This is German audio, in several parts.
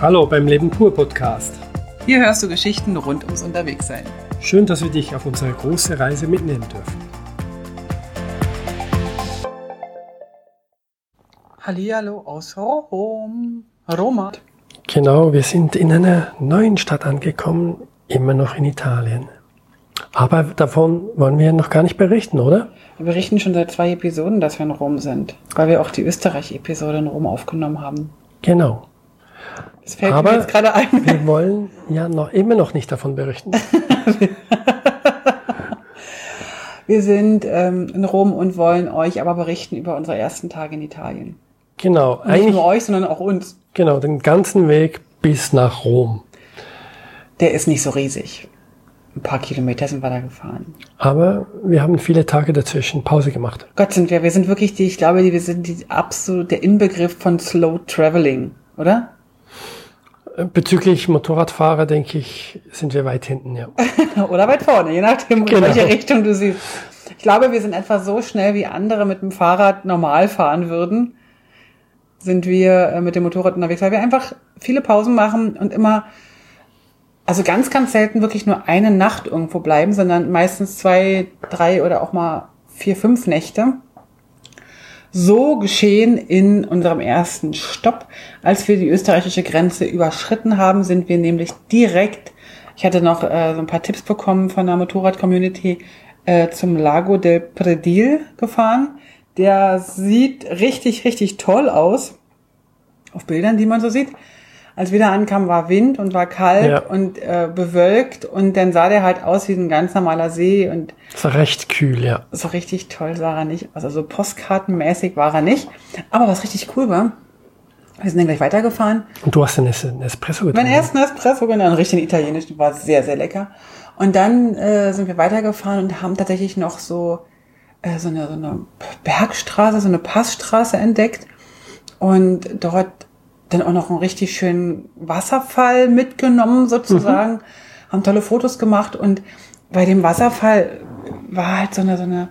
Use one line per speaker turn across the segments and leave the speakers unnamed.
Hallo beim Leben pur Podcast.
Hier hörst du Geschichten rund ums Unterwegssein.
Schön, dass wir dich auf unsere große Reise mitnehmen dürfen.
Hallihallo aus Rom. Roma.
Genau, wir sind in einer neuen Stadt angekommen, immer noch in Italien. Aber davon wollen wir noch gar nicht berichten, oder?
Wir berichten schon seit zwei Episoden, dass wir in Rom sind, weil wir auch die Österreich-Episode in Rom aufgenommen haben.
Genau.
Das fällt
Aber
mir jetzt gerade ein.
wir wollen ja noch immer noch nicht davon berichten.
Wir sind ähm, in Rom und wollen euch aber berichten über unsere ersten Tage in Italien.
Genau,
Nicht
eigentlich
nur euch, sondern auch uns.
genau den ganzen Weg bis nach Rom.
Der ist nicht so riesig. Ein paar Kilometer sind wir da gefahren.
Aber wir haben viele Tage dazwischen Pause gemacht.
Gott sind wir, wir sind wirklich die, ich glaube, die, wir sind die absolut der Inbegriff von Slow Traveling, oder?
Bezüglich Motorradfahrer, denke ich, sind wir weit hinten, ja.
Oder weit vorne, je nachdem, in
Genau.
welche Richtung du siehst. Ich glaube, wir sind etwa so schnell, wie andere mit dem Fahrrad normal fahren würden, sind wir äh, mit dem Motorrad unterwegs, weil wir einfach viele Pausen machen und immer, also ganz, ganz selten wirklich nur eine Nacht irgendwo bleiben, sondern meistens zwei, drei oder auch mal vier, fünf Nächte. So geschehen in unserem ersten Stopp. Als wir die österreichische Grenze überschritten haben, sind wir nämlich direkt, ich hatte noch äh, so ein paar Tipps bekommen von der Motorrad-Community, äh, zum Lago del Predil gefahren. Der sieht richtig, richtig toll aus. Auf Bildern, die man so sieht. Als wir da ankamen, war Wind und war kalt
Ja.
und äh, bewölkt und dann sah der halt aus wie ein ganz normaler See und
Es war recht kühl, ja.
so richtig toll sah er nicht aus. Also postkartenmäßig war er nicht. Aber was richtig cool war, wir sind dann gleich weitergefahren.
Und du hast Es- einen Espresso
Mein
getrunken.
ersten Espresso, genau, einen richtigen italienischen, war sehr, sehr lecker. Und dann äh, sind wir weitergefahren und haben tatsächlich noch so, äh, so, eine, so eine Bergstraße, so eine Passstraße entdeckt. Und dort dann auch noch einen richtig schönen Wasserfall mitgenommen sozusagen. Haben tolle Fotos gemacht und bei dem Wasserfall war halt so eine, so eine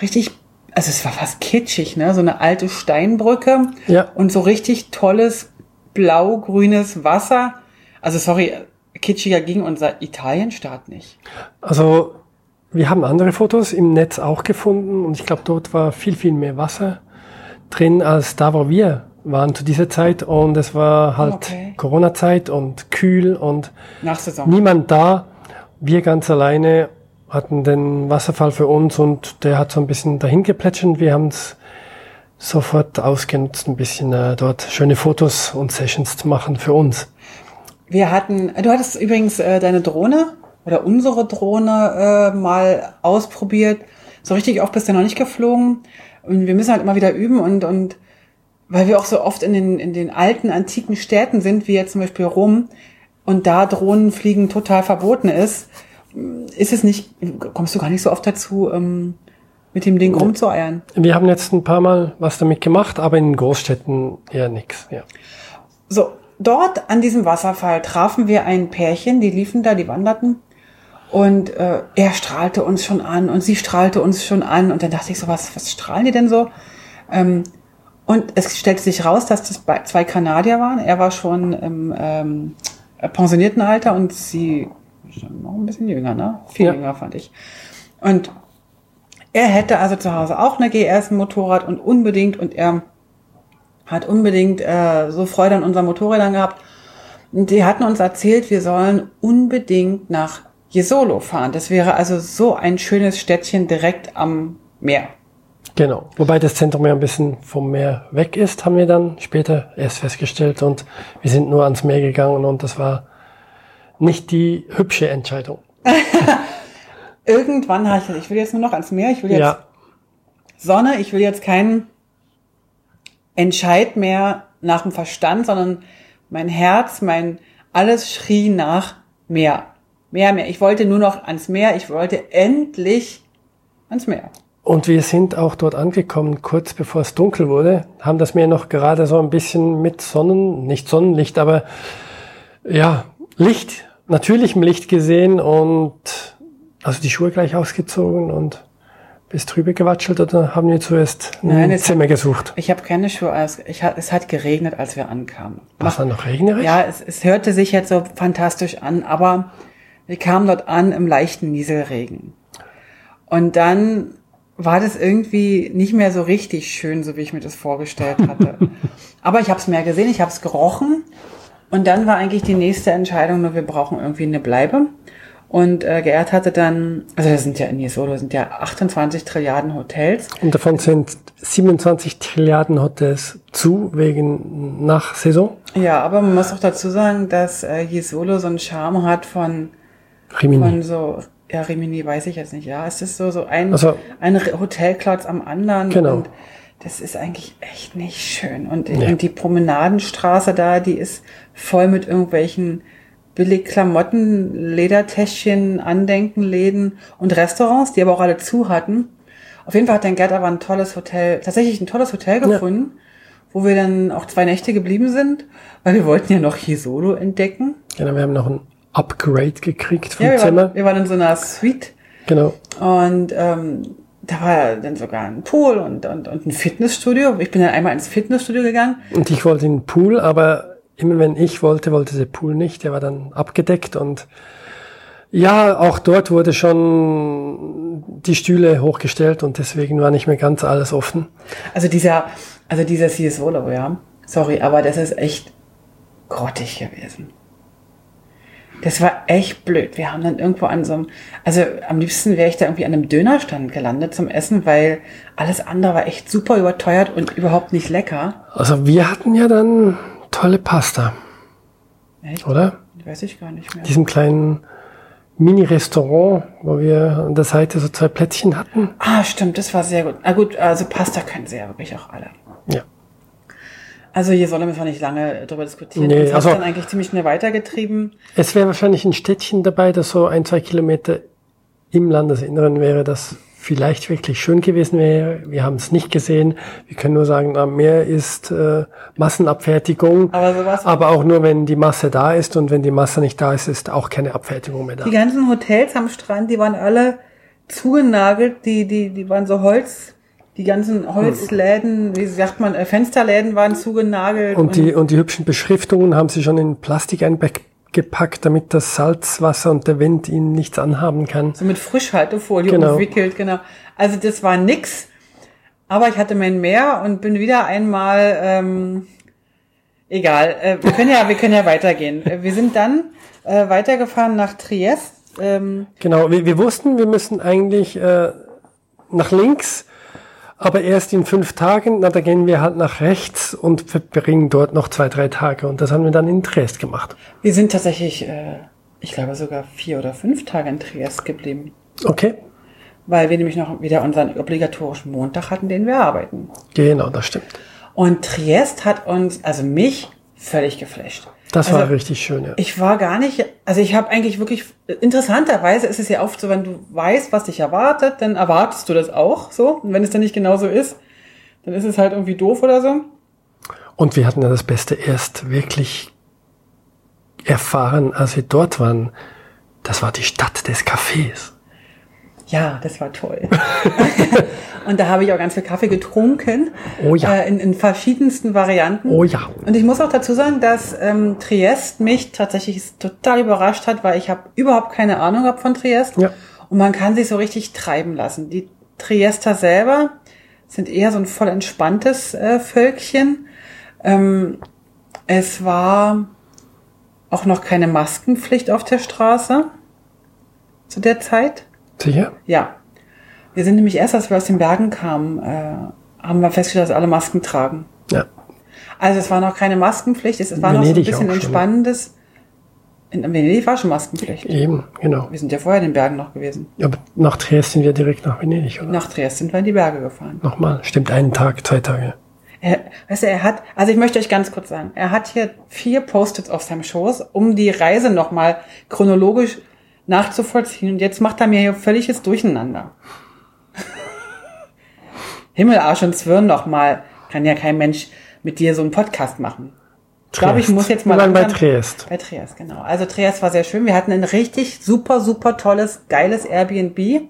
richtig, also es war fast kitschig, ne? So eine alte Steinbrücke
Ja.
und so richtig tolles blau-grünes Wasser. Also sorry, kitschiger ging unser Italienstaat nicht.
Also, wir haben andere Fotos im Netz auch gefunden und ich glaube, dort war viel, viel mehr Wasser drin als da, wo wir waren zu dieser Zeit und es war halt
Okay.
Corona-Zeit und kühl und niemand da. Wir ganz alleine hatten den Wasserfall für uns und der hat so ein bisschen dahin geplätschert und wir haben es sofort ausgenutzt, ein bisschen äh, dort schöne Fotos und Sessions zu machen für uns.
Wir hatten, du hattest übrigens äh, deine Drohne oder unsere Drohne äh, mal ausprobiert. So richtig oft bist du noch nicht geflogen. Und wir müssen halt immer wieder üben und, und weil wir auch so oft in den, in den alten, antiken Städten sind, wie jetzt zum Beispiel Rom, und da Drohnenfliegen total verboten ist, ist es nicht, kommst du gar nicht so oft dazu, ähm, mit dem Ding rumzueiern.
Wir haben jetzt ein paar Mal was damit gemacht, aber in Großstädten eher nix. Ja.
So, dort an diesem Wasserfall trafen wir ein Pärchen, die liefen da, die wanderten. Und äh, er strahlte uns schon an und sie strahlte uns schon an. Und dann dachte ich so, was, was strahlen die denn so? Ähm, und es stellte sich raus, dass das zwei Kanadier waren. Er war schon im ähm, Pensioniertenalter und sie noch ein bisschen jünger, ne? Viel
Ja.
jünger fand ich. Und er hätte also zu Hause auch eine GS, Motorrad und unbedingt, und er hat unbedingt äh, so Freude an unseren Motorrädern gehabt. Und die hatten uns erzählt, wir sollen unbedingt nach Jesolo fahren. Das wäre also so ein schönes Städtchen direkt am Meer.
Genau. Wobei das Zentrum ja ein bisschen vom Meer weg ist, haben wir dann später erst festgestellt und wir sind nur ans Meer gegangen und das war nicht die hübsche Entscheidung.
Irgendwann habe ich ich will jetzt nur noch ans Meer, ich will jetzt
Ja,
Sonne, ich will jetzt keinen Entscheid mehr nach dem Verstand, sondern mein Herz, mein alles schrie nach Meer. Meer, Meer. Ich wollte nur noch ans Meer, ich wollte endlich ans Meer.
Und wir sind auch dort angekommen, kurz bevor es dunkel wurde, haben das Meer noch gerade so ein bisschen mit Sonnen, nicht Sonnenlicht, aber ja, Licht, natürlichem Licht gesehen und also die Schuhe gleich ausgezogen und Bist drüber gewatschelt oder haben wir zuerst ein
Nein,
Zimmer
hat-
gesucht?
Ich habe keine Schuhe aus. Ich, es hat geregnet, als wir ankamen.
War es dann noch regnerisch?
Ja, es, es hörte sich jetzt so fantastisch an, aber wir kamen dort an im leichten Nieselregen. Und dann war das irgendwie nicht mehr so richtig schön, so wie ich mir das vorgestellt hatte. aber ich habe es mehr gesehen, ich habe es gerochen. Und dann war eigentlich die nächste Entscheidung, nur wir brauchen irgendwie eine Bleibe. Und äh, Geert hatte dann, also das sind ja in Jesolo, sind ja 28 Trilliarden Hotels.
Und davon sind 27 Trilliarden Hotels zu wegen Nachsaison.
Ja, aber man muss auch dazu sagen, dass äh, Jesolo so einen Charme hat von
Rimini.
Von so, ja, Rimini weiß ich jetzt nicht, ja. Es ist so, so ein,
Also-
ein Hotelklotz am anderen.
Genau.
Und das ist eigentlich echt nicht schön. Und, und die Promenadenstraße da, die ist voll mit irgendwelchen billig Klamotten, Ledertäschchen, Andenkenläden und Restaurants, die aber auch alle zu hatten. Auf jeden Fall hat dein Gerd aber ein tolles Hotel, tatsächlich ein tolles Hotel gefunden, wo wir dann auch zwei Nächte geblieben sind, weil wir wollten ja noch Jesolo entdecken.
Genau, wir haben noch ein Upgrade gekriegt vom
Ja, wir
Zimmer.
waren, wir waren in so einer Suite
Genau.
und ähm, da war dann sogar ein Pool und, und, und ein Fitnessstudio. Ich bin dann einmal ins Fitnessstudio gegangen.
Und ich wollte in den Pool, aber immer wenn ich wollte, wollte der Pool nicht. Der war dann abgedeckt und ja, auch dort wurde schon die Stühle hochgestellt und deswegen war nicht mehr ganz alles offen.
Also dieser, also dieser CS Volo, ja. Sorry, aber das ist echt grottig gewesen. Das war echt blöd. Wir haben dann irgendwo an so einem, also am liebsten wäre ich da irgendwie an einem Dönerstand gelandet zum Essen, weil alles andere war echt super überteuert und überhaupt nicht lecker.
Also wir hatten ja dann tolle Pasta,
Echt?
oder?
Weiß ich gar nicht mehr.
Diesem kleinen Mini-Restaurant, wo wir an der Seite so zwei Plätzchen hatten.
Ah, stimmt, das war sehr gut. Na gut, also Pasta können sie ja wirklich auch alle.
Ja.
Also hier sollen wir nicht lange drüber diskutieren.
Nee,
hat's
also-
dann eigentlich ziemlich schnell weitergetrieben.
Es wäre wahrscheinlich ein Städtchen dabei, das so ein, zwei Kilometer im Landesinneren wäre, das vielleicht wirklich schön gewesen wäre. Wir haben es nicht gesehen. Wir können nur sagen, am Meer ist äh, Massenabfertigung.
Aber sowas-
Aber auch nur, wenn die Masse da ist. Und wenn die Masse nicht da ist, ist auch keine Abfertigung mehr da.
Die ganzen Hotels am Strand, die waren alle zugenagelt, die, die, die waren so Holz, die ganzen Holzläden, wie sagt man, äh, Fensterläden waren zugenagelt.
Und die, und die hübschen Beschriftungen haben sie schon in Plastik eingepackt, damit das Salzwasser und der Wind ihnen nichts anhaben kann.
so mit Frischhaltefolie
Genau.
umwickelt, genau. Also das war nix. Aber ich hatte mein Meer und bin wieder einmal, ähm, egal, äh, wir können ja, wir können ja weitergehen. Äh, Wir sind dann äh, weitergefahren nach Triest. Ähm,
Genau, wir, wir wussten, wir müssen eigentlich äh, nach links, aber erst in fünf Tagen, na, da gehen wir halt nach rechts und verbringen dort noch zwei, drei Tage. Und das haben wir dann in Triest gemacht.
wir sind tatsächlich, äh, ich glaube sogar vier oder fünf Tage in Triest geblieben.
Okay,
weil wir nämlich noch wieder unseren obligatorischen Montag hatten, den wir arbeiten.
genau, das stimmt.
Und Triest hat uns, also mich, völlig geflasht.
Das
also,
war richtig schön, ja.
Ich war gar nicht, also ich habe eigentlich wirklich, interessanterweise ist es ja oft so, wenn du weißt, was dich erwartet, dann erwartest du das auch so. Und wenn es dann nicht genauso ist, dann ist es halt irgendwie doof oder so.
Und wir hatten ja das Beste erst wirklich erfahren, als wir dort waren. Das war die Stadt des Kaffees.
Ja, das war toll. und da habe ich auch ganz viel Kaffee getrunken.
Oh ja.
Äh, in, in verschiedensten Varianten.
Oh ja.
Und ich muss auch dazu sagen, dass ähm, Triest mich tatsächlich total überrascht hat, weil ich habe überhaupt keine Ahnung hab von Triest.
Ja.
Und man kann sich so richtig treiben lassen. Die Triester selber sind eher so ein voll entspanntes äh, Völkchen. Ähm, es war auch noch keine Maskenpflicht auf der Straße zu der Zeit.
Sicher?
Ja. Wir sind nämlich erst, als wir aus den Bergen kamen, äh, haben wir festgestellt, dass alle Masken tragen.
Ja.
Also es war noch keine Maskenpflicht, es war noch so ein
Venedig
bisschen entspannendes. In Venedig war schon Maskenpflicht.
Eben, genau.
Wir sind ja vorher in den Bergen noch gewesen.
Aber nach Triest sind wir direkt nach Venedig, oder?
Nach Triest sind wir in die Berge gefahren.
Nochmal, stimmt, einen Tag, zwei Tage.
Er, weißt du, er hat, also ich möchte euch ganz kurz sagen, er hat hier vier Post-its auf seinem Schoß, um die Reise nochmal chronologisch nachzuvollziehen. Und jetzt macht er mir hier völliges Durcheinander. Himmel, Arsch und Zwirn nochmal. Kann ja kein Mensch mit dir so einen Podcast machen. Ich glaube, ich muss jetzt mal
waren bei Triest.
Bei Triest, genau. Also Triest war sehr schön. Wir hatten ein richtig super, super tolles, geiles Airbnb.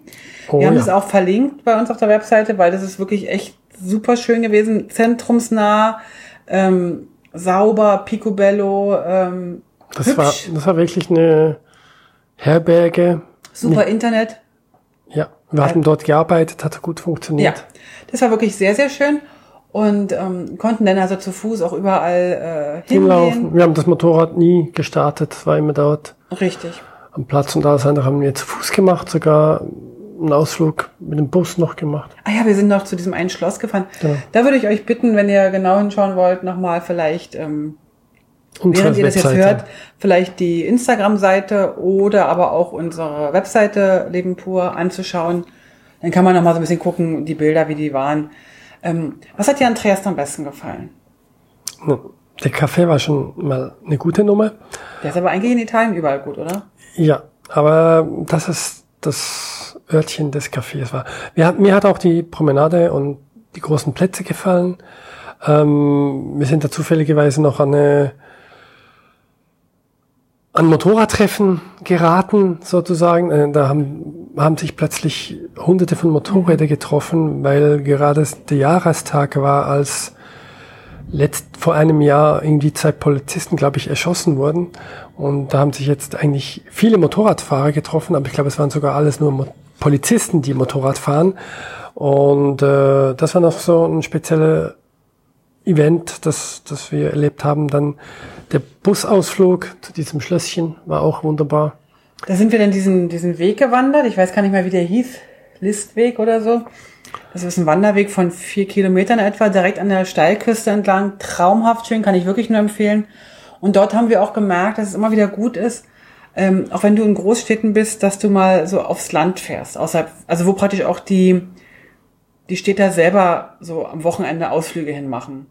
Oh, wir haben ja. das auch verlinkt bei uns auf der Webseite, weil das ist wirklich echt super schön gewesen, zentrumsnah, ähm, sauber, picobello. Ähm,
das hübsch. war das war wirklich eine Herberge.
Super Internet.
Ja, wir hatten dort gearbeitet, hat gut funktioniert. Ja,
das war wirklich sehr sehr schön und ähm, konnten dann also zu Fuß auch überall äh, hinlaufen.
Wir haben das Motorrad nie gestartet, es war immer dort.
Richtig.
Am Platz und alles andere haben wir zu Fuß gemacht, sogar einen Ausflug mit dem Bus noch gemacht.
Ah ja, wir sind noch zu diesem einen Schloss gefahren. Genau. Da würde ich euch bitten, wenn ihr genau hinschauen wollt, nochmal vielleicht, ähm, während ihr das jetzt hört, vielleicht die Instagram-Seite oder aber auch unsere Webseite Leben pur anzuschauen. Dann kann man nochmal so ein bisschen gucken, die Bilder, wie die waren. Ähm, was hat dir an Triest am besten gefallen?
Der Kaffee war schon mal eine gute Nummer.
Der ist aber eigentlich in Italien überall gut, oder?
Ja, aber das ist das Örtchen des Cafés war. Mir hat, mir hat auch die Promenade und die großen Plätze gefallen. Ähm, wir sind da zufälligerweise noch an eine an Motorradtreffen geraten, sozusagen. Äh, da haben, haben sich plötzlich hunderte von Motorrädern mhm. getroffen, weil gerade der Jahrestag war, als letzt vor einem Jahr irgendwie zwei Polizisten, glaube ich, erschossen wurden. Und da haben sich jetzt eigentlich viele Motorradfahrer getroffen, aber ich glaube, es waren sogar alles nur Mo Polizisten, die Motorrad fahren. Und äh, das war noch so ein spezieller Event, das, das wir erlebt haben. Dann der Busausflug zu diesem Schlösschen war auch wunderbar.
Da sind wir dann diesen, diesen Weg gewandert. Ich weiß gar nicht mehr, wie der hieß. Listweg oder so. Das ist ein Wanderweg von vier Kilometern etwa, direkt an der Steilküste entlang. Traumhaft schön, kann ich wirklich nur empfehlen. Und dort haben wir auch gemerkt, dass es immer wieder gut ist, ähm, auch wenn du in Großstädten bist, dass du mal so aufs Land fährst. Außerhalb, also wo praktisch auch die, die Städter selber so am Wochenende Ausflüge hinmachen.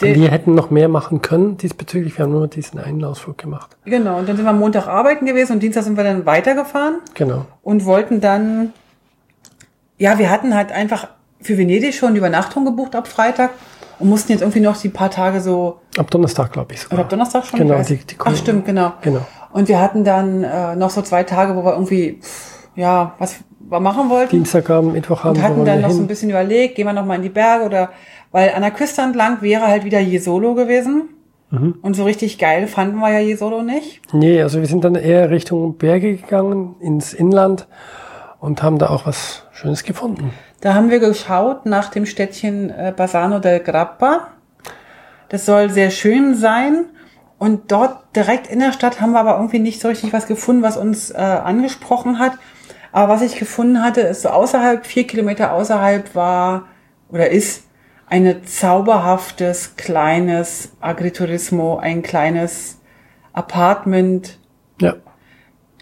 Wir hätten noch mehr machen können diesbezüglich. Wir haben nur diesen einen Ausflug gemacht.
Genau. Und dann sind wir Montag arbeiten gewesen und Dienstag sind wir dann weitergefahren.
Genau.
Und wollten dann ja, wir hatten halt einfach für Venedig schon die Übernachtung gebucht ab Freitag und mussten jetzt irgendwie noch die paar Tage so.
Ab Donnerstag, glaube ich.
Sogar. Ab Donnerstag schon?
Genau, die, die
Ach, stimmt, genau.
Genau.
Und wir hatten dann äh, noch so zwei Tage, wo wir irgendwie, ja, was wir machen wollten.
Dienstagabend, Mittwochabend.
Und hatten dann noch hin. so ein bisschen überlegt, gehen wir noch mal in die Berge oder, weil an der Küste entlang wäre halt wieder Jesolo gewesen. Mhm. Und so richtig geil fanden wir ja Jesolo nicht.
Nee, also wir sind dann eher Richtung Berge gegangen, ins Inland und haben da auch was Schönes gefunden.
Da haben wir geschaut nach dem Städtchen äh, Bassano del Grappa. Das soll sehr schön sein. Und dort direkt in der Stadt haben wir aber irgendwie nicht so richtig was gefunden, was uns äh, angesprochen hat. Aber was ich gefunden hatte, ist so außerhalb, vier Kilometer außerhalb war oder ist ein zauberhaftes, kleines Agriturismo, ein kleines Apartment.
Ja.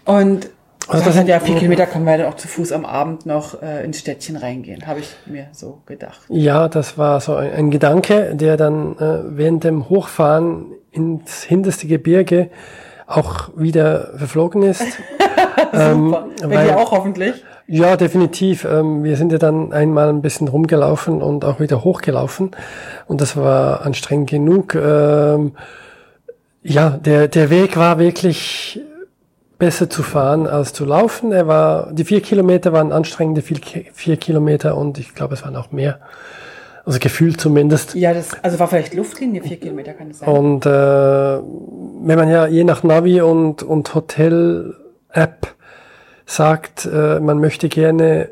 Und also das sind ja vier Kilometer, können wir dann auch zu Fuß am Abend noch äh, ins Städtchen reingehen, habe ich mir so gedacht.
Ja, das war so ein, ein Gedanke, der dann äh, während dem Hochfahren ins hinterste Gebirge auch wieder verflogen ist.
ähm, Bei weil, auch hoffentlich.
Ja, definitiv. Ähm, wir sind ja dann einmal ein bisschen rumgelaufen und auch wieder hochgelaufen. Und das war anstrengend genug. Ähm, ja, der, der Weg war wirklich besser zu fahren als zu laufen. Er war, die vier Kilometer waren anstrengende vier, vier Kilometer und ich glaube, es waren auch mehr. Also gefühlt zumindest.
Ja, das, also war vielleicht Luftlinie vier Kilometer, kann es sein.
Und äh, wenn man ja je nach Navi und, und Hotel-App sagt, äh, man möchte gerne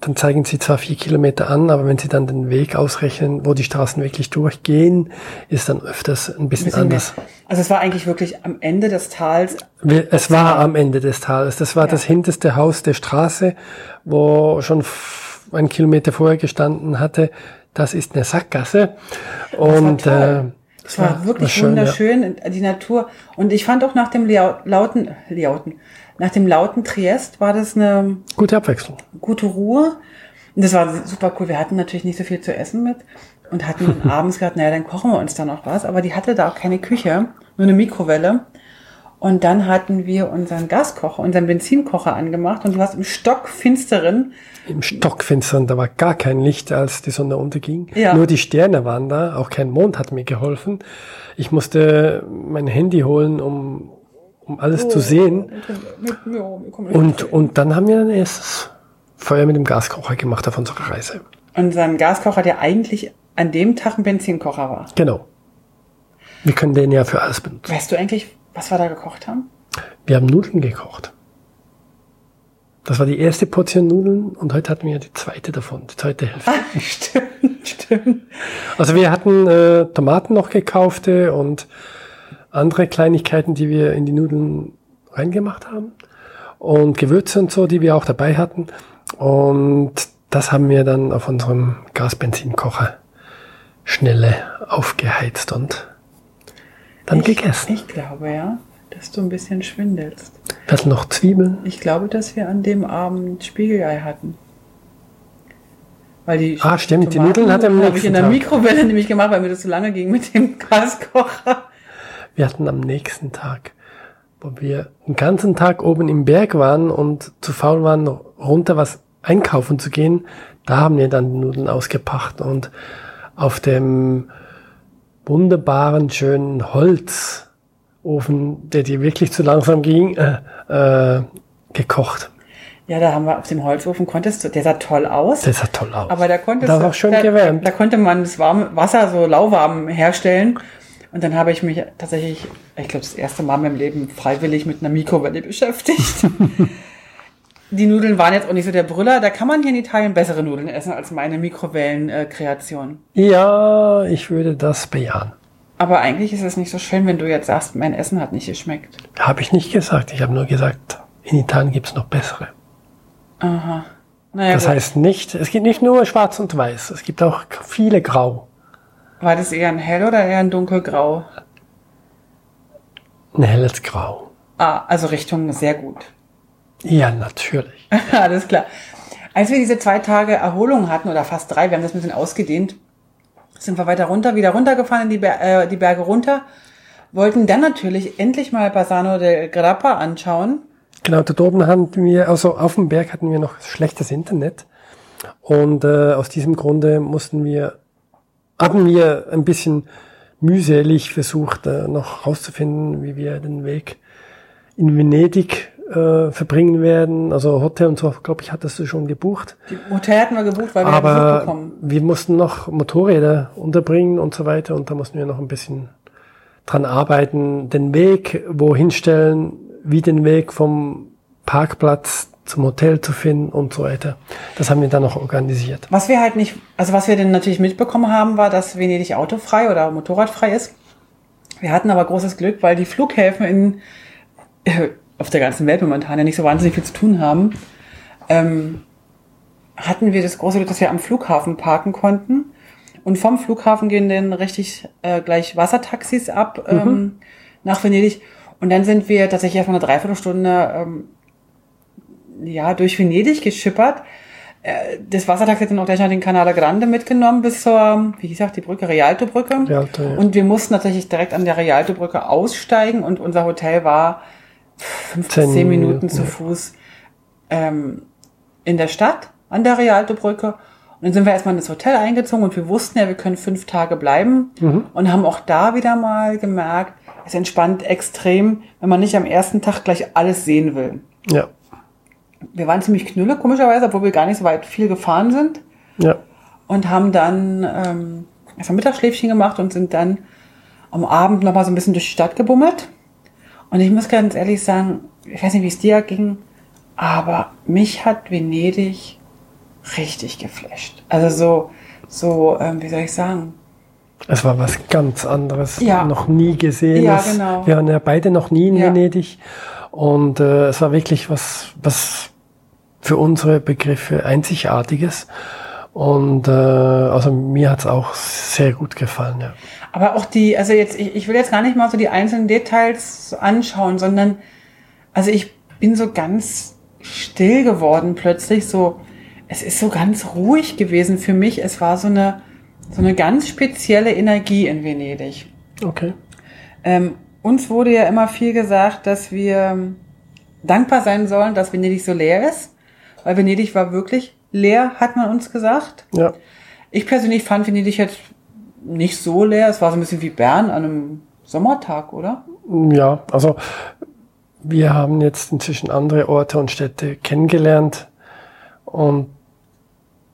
dann zeigen sie zwar vier Kilometer an, aber wenn sie dann den Weg ausrechnen, wo die Straßen wirklich durchgehen, ist dann öfters ein bisschen, ein bisschen anders.
Mehr. Also es war eigentlich wirklich am Ende des Tals.
Es war am Ende des Tals. Das war ja. das hinterste Haus der Straße, wo schon ein Kilometer vorher gestanden hatte, das ist eine Sackgasse. Und
äh, das war, war wirklich war schön, wunderschön, ja. die Natur. Und ich fand auch nach dem lauten, lauten, nach dem lauten Triest war das eine
gute Abwechslung.
Gute Ruhe. Und das war super cool. Wir hatten natürlich nicht so viel zu essen mit und hatten abends gesagt, naja, dann kochen wir uns da noch was. Aber die hatte da auch keine Küche, nur eine Mikrowelle. Und dann hatten wir unseren Gaskocher, unseren Benzinkocher angemacht und du hast im Stockfinsteren.
Im Stockfinsteren, da war gar kein Licht, als die Sonne unterging. Ja. Nur die Sterne waren da, auch kein Mond hat mir geholfen. Ich musste mein Handy holen, um um alles oh, zu sehen. Und, und dann haben wir ein erstes Feuer mit dem Gaskocher gemacht auf unserer Reise.
Unseren Gaskocher, der eigentlich an dem Tag ein Benzinkocher war.
Genau. Wir können den ja für alles benutzen.
Weißt du eigentlich, was wir da gekocht haben?
Wir haben Nudeln gekocht. Das war die erste Portion Nudeln und heute hatten wir die zweite davon, die zweite Hälfte.
Ah, stimmt, stimmt.
Also wir hatten äh, Tomaten noch gekaufte und andere Kleinigkeiten, die wir in die Nudeln reingemacht haben und Gewürze und so, die wir auch dabei hatten. Und das haben wir dann auf unserem Gasbenzinkocher schnelle aufgeheizt und dann
ich,
gegessen.
Ich glaube ja, dass du ein bisschen schwindelst.
Hatten noch Zwiebeln.
Ich glaube, dass wir an dem Abend Spiegelei hatten. Weil die
ah, stimmt, die Nudeln hat er am
habe ich in der. Mikrowelle nämlich gemacht, weil mir das zu lange ging mit dem Gaskocher.
Wir hatten am nächsten Tag, wo wir den ganzen Tag oben im Berg waren und zu faul waren, runter was einkaufen zu gehen, da haben wir dann die Nudeln ausgepackt und auf dem wunderbaren, schönen Holzofen, der dir wirklich zu langsam ging, äh, äh, gekocht.
Ja, da haben wir auf dem Holzofen konntest du, der sah toll aus.
Der sah toll aus.
Aber da konntest
da
du,
war schön
da,
gewärmt.
Da konnte man das warme Wasser so lauwarm herstellen. Und dann habe ich mich tatsächlich, ich glaube, das erste Mal in meinem Leben freiwillig mit einer Mikrowelle beschäftigt. Die Nudeln waren jetzt auch nicht so der Brüller. Da kann man hier in Italien bessere Nudeln essen als meine Mikrowellenkreation.
ja, ich würde das bejahen.
Aber eigentlich ist es nicht so schön, wenn du jetzt sagst, mein Essen hat nicht geschmeckt.
Habe ich nicht gesagt. Ich habe nur gesagt, in Italien gibt's noch bessere.
Aha. Naja,
Das
gut.
heißt nicht, es gibt nicht nur schwarz und weiß, es gibt auch viele Grau.
War das eher ein hell oder eher ein dunkelgrau?
Ein helles Grau.
Ah, also Richtung sehr gut.
Ja, natürlich.
Alles klar. Als wir diese zwei Tage Erholung hatten, oder fast drei, wir haben das ein bisschen ausgedehnt, sind wir weiter runter, wieder runtergefahren in die, Ber äh, die Berge runter, wollten dann natürlich endlich mal Bassano del Grappa anschauen.
Genau, dort oben hatten wir, also auf dem Berg hatten wir noch schlechtes Internet. Und äh, aus diesem Grunde mussten wir, haben wir ein bisschen mühselig versucht, äh, noch rauszufinden, wie wir den Weg in Venedig äh, verbringen werden. Also Hotel und so, glaube ich, hattest du schon gebucht.
Die Hotel hatten wir gebucht, weil wir
Aber
bekommen.
wir mussten noch Motorräder unterbringen und so weiter und da mussten wir noch ein bisschen dran arbeiten, den Weg wohin stellen, wie den Weg vom Parkplatz zum Hotel zu finden und so weiter. Das haben wir dann noch organisiert.
Was wir halt nicht, also was wir denn natürlich mitbekommen haben, war, dass Venedig autofrei oder motorradfrei ist. Wir hatten aber großes Glück, weil die Flughäfen in, äh, auf der ganzen Welt momentan ja nicht so wahnsinnig viel zu tun haben, ähm, hatten wir das große Glück, dass wir am Flughafen parken konnten. Und vom Flughafen gehen dann richtig äh, gleich Wassertaxis ab ähm, nach Venedig. Und dann sind wir tatsächlich erstmal eine Dreiviertelstunde ähm, ja, durch Venedig geschippert. Äh, Das Wassertaxi hat dann auch gleich noch den Canale Grande mitgenommen bis zur, wie hieß auch die Brücke, Rialto-Brücke.
Rialto, ja.
Und wir mussten tatsächlich direkt an der Rialto-Brücke aussteigen und unser Hotel war fünf bis
Zehn
Minuten, zu. Fuß ähm, in der Stadt an der Rialto-Brücke. Und dann sind wir erstmal in das Hotel eingezogen und wir wussten ja, wir können fünf Tage bleiben
Mhm.
und haben auch da wieder mal gemerkt, es entspannt extrem, wenn man nicht am ersten Tag gleich alles sehen will.
Ja,
Wir waren ziemlich knülle, komischerweise, obwohl wir gar nicht so weit viel gefahren sind
ja.
und haben dann ähm, erstmal Mittagsschläfchen gemacht und sind dann am Abend nochmal so ein bisschen durch die Stadt gebummelt. Und ich muss ganz ehrlich sagen, ich weiß nicht, wie es dir ging, aber mich hat Venedig richtig geflasht. Also so, so, ähm, wie soll ich sagen?
Es war was ganz anderes.
Ja.
Noch nie gesehen.
Ja, genau.
Wir waren ja beide noch nie in
Ja.
Venedig. Und äh, es war wirklich was, was für unsere Begriffe Einzigartiges. Und äh, also mir hat's auch sehr gut gefallen. Ja.
Aber auch die, also jetzt, ich, ich will jetzt gar nicht mal so die einzelnen Details anschauen, sondern, also ich bin so ganz still geworden plötzlich, so, es ist so ganz ruhig gewesen für mich. Es war so eine, so eine ganz spezielle Energie in Venedig.
Okay.
Ähm, uns wurde ja immer viel gesagt, dass wir dankbar sein sollen, dass Venedig so leer ist, weil Venedig war wirklich leer, hat man uns gesagt.
Ja.
Ich persönlich fand Venedig jetzt nicht so leer. Es war so ein bisschen wie Bern an einem Sommertag, oder?
Ja, also wir haben jetzt inzwischen andere Orte und Städte kennengelernt Und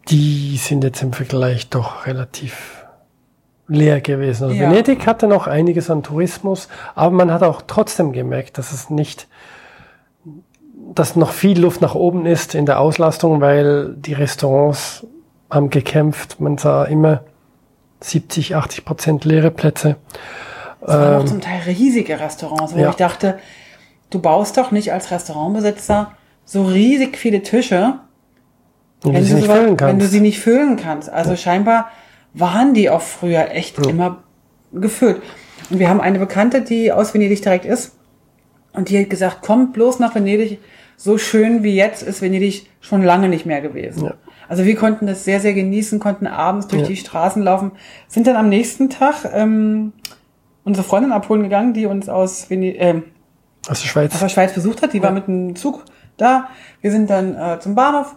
die sind jetzt im Vergleich doch relativ leer gewesen. Also
Ja.
Venedig hatte noch einiges an Tourismus, aber man hat auch trotzdem gemerkt, dass es nicht, dass noch viel Luft nach oben ist in der Auslastung, weil die Restaurants haben gekämpft. Man sah immer 70, 80 Prozent leere Plätze.
Es waren auch
Ähm,
zum Teil riesige Restaurants, wo
ja.
ich dachte, du baust doch nicht als Restaurantbesitzer so riesig viele Tische,
wenn du sie nicht füllen
wenn du
kannst.
sie nicht füllen kannst. Also scheinbar waren die auch früher echt immer gefüllt. Und wir haben eine Bekannte, die aus Venedig direkt ist. Und die hat gesagt, kommt bloß nach Venedig. So schön wie jetzt ist Venedig schon lange nicht mehr gewesen.
Ja.
Also wir konnten das sehr, sehr genießen, konnten abends durch
Ja.
die Straßen laufen, sind dann am nächsten Tag ähm, unsere Freundin abholen gegangen, die uns aus, Venedig, ähm,
Aus der Schweiz.
aus der Schweiz besucht hat. Die war mit dem Zug da. Wir sind dann äh, zum Bahnhof.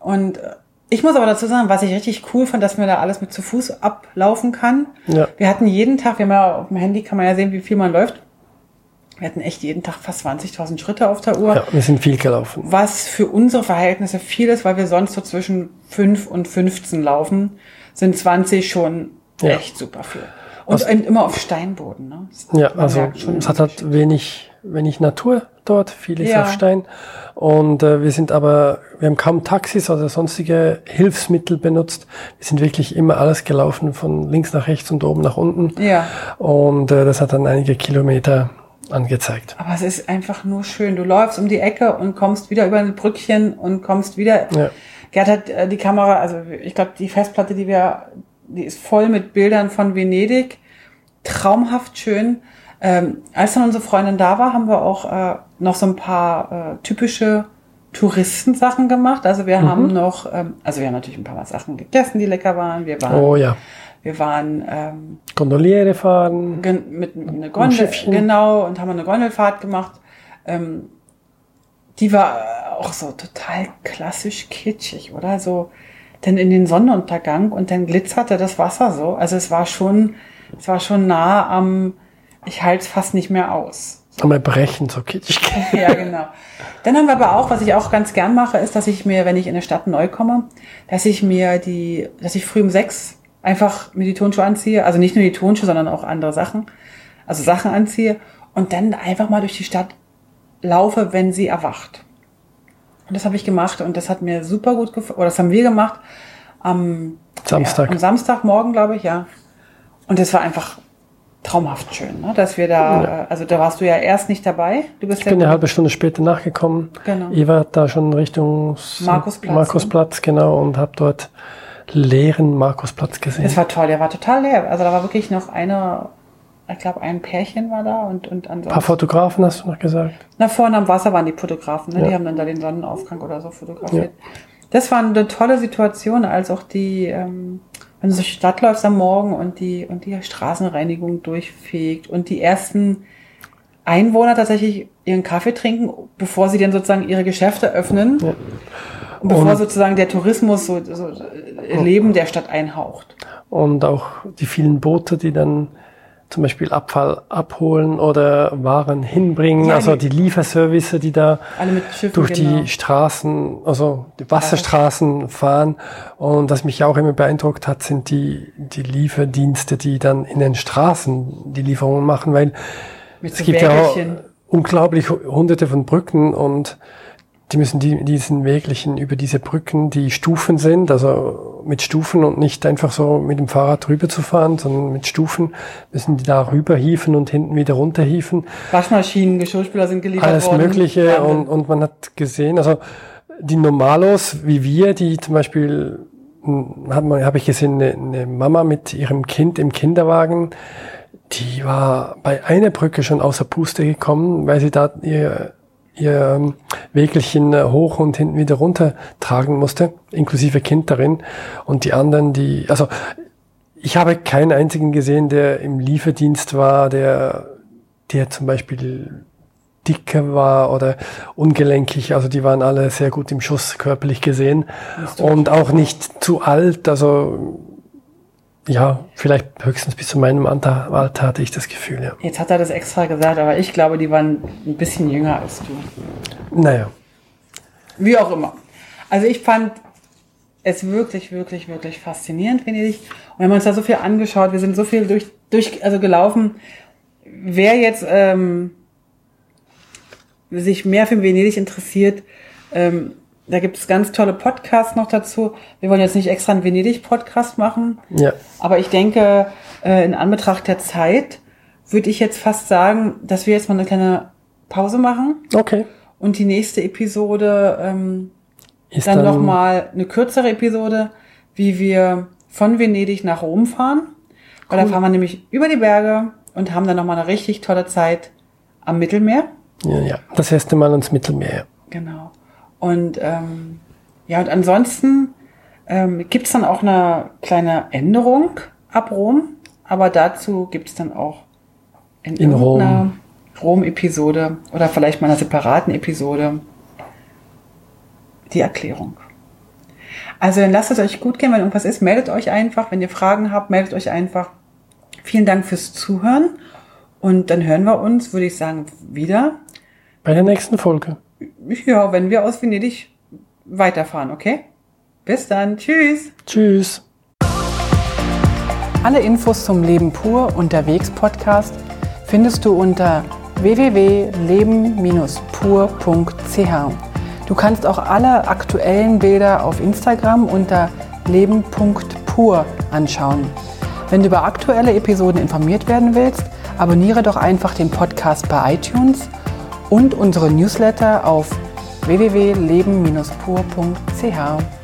Und äh, ich muss aber dazu sagen, was ich richtig cool fand, dass man da alles mit zu Fuß ablaufen kann.
Ja.
Wir hatten jeden Tag, wir haben ja auf dem Handy, kann man ja sehen, wie viel man läuft. Wir hatten echt jeden Tag fast 20.000 Schritte auf der Uhr.
Ja, wir sind viel gelaufen.
Was für unsere Verhältnisse viel ist, weil wir sonst so zwischen 5 und 15 laufen, sind 20 schon
Ja.
echt super viel. Und eben immer auf Steinboden. Ne?
Ja, also es hat halt wenig, wenig Natur dort, vieles
Ja.
auf Stein. Und äh, wir sind aber, wir haben kaum Taxis oder sonstige Hilfsmittel benutzt. Wir sind wirklich immer alles gelaufen, von links nach rechts und oben nach unten.
Ja.
Und äh, das hat dann einige Kilometer angezeigt.
Aber es ist einfach nur schön. Du läufst um die Ecke und kommst wieder über ein Brückchen und kommst wieder.
Ja.
Gerd hat äh, die Kamera, also ich glaube, die Festplatte, die wir, die ist voll mit Bildern von Venedig. Traumhaft schön. Ähm, als dann unsere Freundin da war, haben wir auch äh, noch so ein paar äh, typische Touristensachen gemacht. Also wir haben noch, ähm, also wir haben natürlich ein paar Sachen gegessen, die lecker waren. Wir waren,
Oh ja,
wir waren ähm,
Gondoliere fahren.
gen- mit einer Gondel, genau, und haben eine Gondelfahrt gemacht. Ähm, die war auch so total klassisch kitschig, oder? So, denn in den Sonnenuntergang und dann glitzerte das Wasser so. Also es war schon, es war schon nah am, ich halte es fast nicht mehr aus.
Einmal brechen, so kitschig.
Ja, genau. Dann haben wir aber auch, was ich auch ganz gern mache, ist, dass ich mir, wenn ich in eine Stadt neu komme, dass ich mir die, dass ich früh um sechs einfach mir die Tonschuhe anziehe. Also nicht nur die Tonschuhe, sondern auch andere Sachen. Also Sachen anziehe und dann einfach mal durch die Stadt laufe, wenn sie erwacht. Und das habe ich gemacht und das hat mir super gut gefallen. Oder das haben wir gemacht am
Samstag.
Ja, am Samstagmorgen, glaube ich, ja. Und das war einfach traumhaft schön, ne? dass wir da,
Ja.
äh, also da warst du ja erst nicht dabei. Du bist
Ich bin eine halbe Stunde später nachgekommen.
Genau.
Eva da schon Richtung
Markusplatz,
Markusplatz genau, und habe dort leeren Markusplatz gesehen.
Das war toll, der war total leer. Also da war wirklich noch eine, ich glaube, ein Pärchen war da und, und
Ein paar
ansonsten.
Fotografen hast du noch gesagt.
Na, vorne am Wasser waren die Fotografen, ne?
Ja.
die haben dann da den Sonnenaufgang oder so fotografiert. Das war eine tolle Situation, als auch die, ähm, wenn du durch die Stadt läufst am Morgen und die, und die Straßenreinigung durchfegt und die ersten Einwohner tatsächlich ihren Kaffee trinken, bevor sie dann sozusagen ihre Geschäfte öffnen.
Ja.
Und bevor
Und-
sozusagen der Tourismus so, so äh, Leben der Stadt einhaucht.
Und auch die vielen Boote, die dann zum Beispiel Abfall abholen oder Waren hinbringen.
Ja,
also
die-
Lieferservice, die da
Schiffen,
durch
genau.
die Straßen, also die Wasserstraßen fahren. Und was mich auch immer beeindruckt hat, sind die, die Lieferdienste, die dann in den Straßen die Lieferungen machen, weil
Mit
es
so
gibt ja auch unglaublich hunderte von Brücken und die müssen die, diesen Wägelchen über diese Brücken, die Stufen sind, also mit Stufen und nicht einfach so mit dem Fahrrad rüber zu fahren, sondern mit Stufen müssen die da rüber hieven und hinten wieder runter hieven.
Waschmaschinen, Geschirrspüler sind geliefert
Alles
worden.
Mögliche
Wahnsinn.
und, und man hat gesehen, also die Normalos wie wir, die zum Beispiel, habe hab ich gesehen, eine, eine Mama mit ihrem Kind im Kinderwagen, die war bei einer Brücke schon außer Puste gekommen, weil sie da ihr, ihr ähm, Wägelchen äh, hoch und hinten wieder runter tragen musste, inklusive Kind darin. Und die anderen, die, also ich habe keinen einzigen gesehen, der im Lieferdienst war, der, der zum Beispiel dicker war oder ungelenkig. Also die waren alle sehr gut im Schuss körperlich gesehen und auch nicht zu alt. Also ja, vielleicht höchstens bis zu meinem Alter, Alter hatte ich das Gefühl, ja.
Jetzt hat er das extra gesagt, aber ich glaube, die waren ein bisschen jünger als du.
Naja,
Wie auch immer. Also ich fand es wirklich, wirklich, wirklich faszinierend, Venedig. Und wir haben uns da so viel angeschaut, wir sind so viel durch, durch also gelaufen. Wer jetzt ähm, sich mehr für Venedig interessiert, ähm, da gibt es ganz tolle Podcasts noch dazu. Wir wollen jetzt nicht extra einen Venedig-Podcast machen,
Ja.
aber ich denke, äh, in Anbetracht der Zeit würde ich jetzt fast sagen, dass wir jetzt mal eine kleine Pause machen
Okay.
und die nächste Episode ähm,
Ist
dann nochmal eine kürzere Episode, wie wir von Venedig nach Rom fahren. Weil da fahren wir nämlich über die Berge und haben dann nochmal eine richtig tolle Zeit am Mittelmeer.
Ja, ja. Das erste Mal ans Mittelmeer.
Genau. Und ähm, ja, und ansonsten ähm, gibt's dann auch eine kleine Änderung ab Rom, aber dazu gibt's dann auch in,
In Rom.
Rom-Episode oder vielleicht mal einer separaten Episode die Erklärung. Also dann lasst es euch gut gehen, wenn irgendwas ist, meldet euch einfach. Wenn ihr Fragen habt, meldet euch einfach. Vielen Dank fürs Zuhören und dann hören wir uns, würde ich sagen, wieder
Bei der nächsten Folge.
Ja, wenn wir aus Venedig weiterfahren, okay? Bis dann. Tschüss.
Tschüss.
Alle Infos zum Leben pur unterwegs Podcast findest du unter www.leben-pur.ch. Du kannst auch alle aktuellen Bilder auf Instagram unter leben.pur anschauen. Wenn du über aktuelle Episoden informiert werden willst, abonniere doch einfach den Podcast bei iTunes und unsere Newsletter auf www.leben-pur.ch.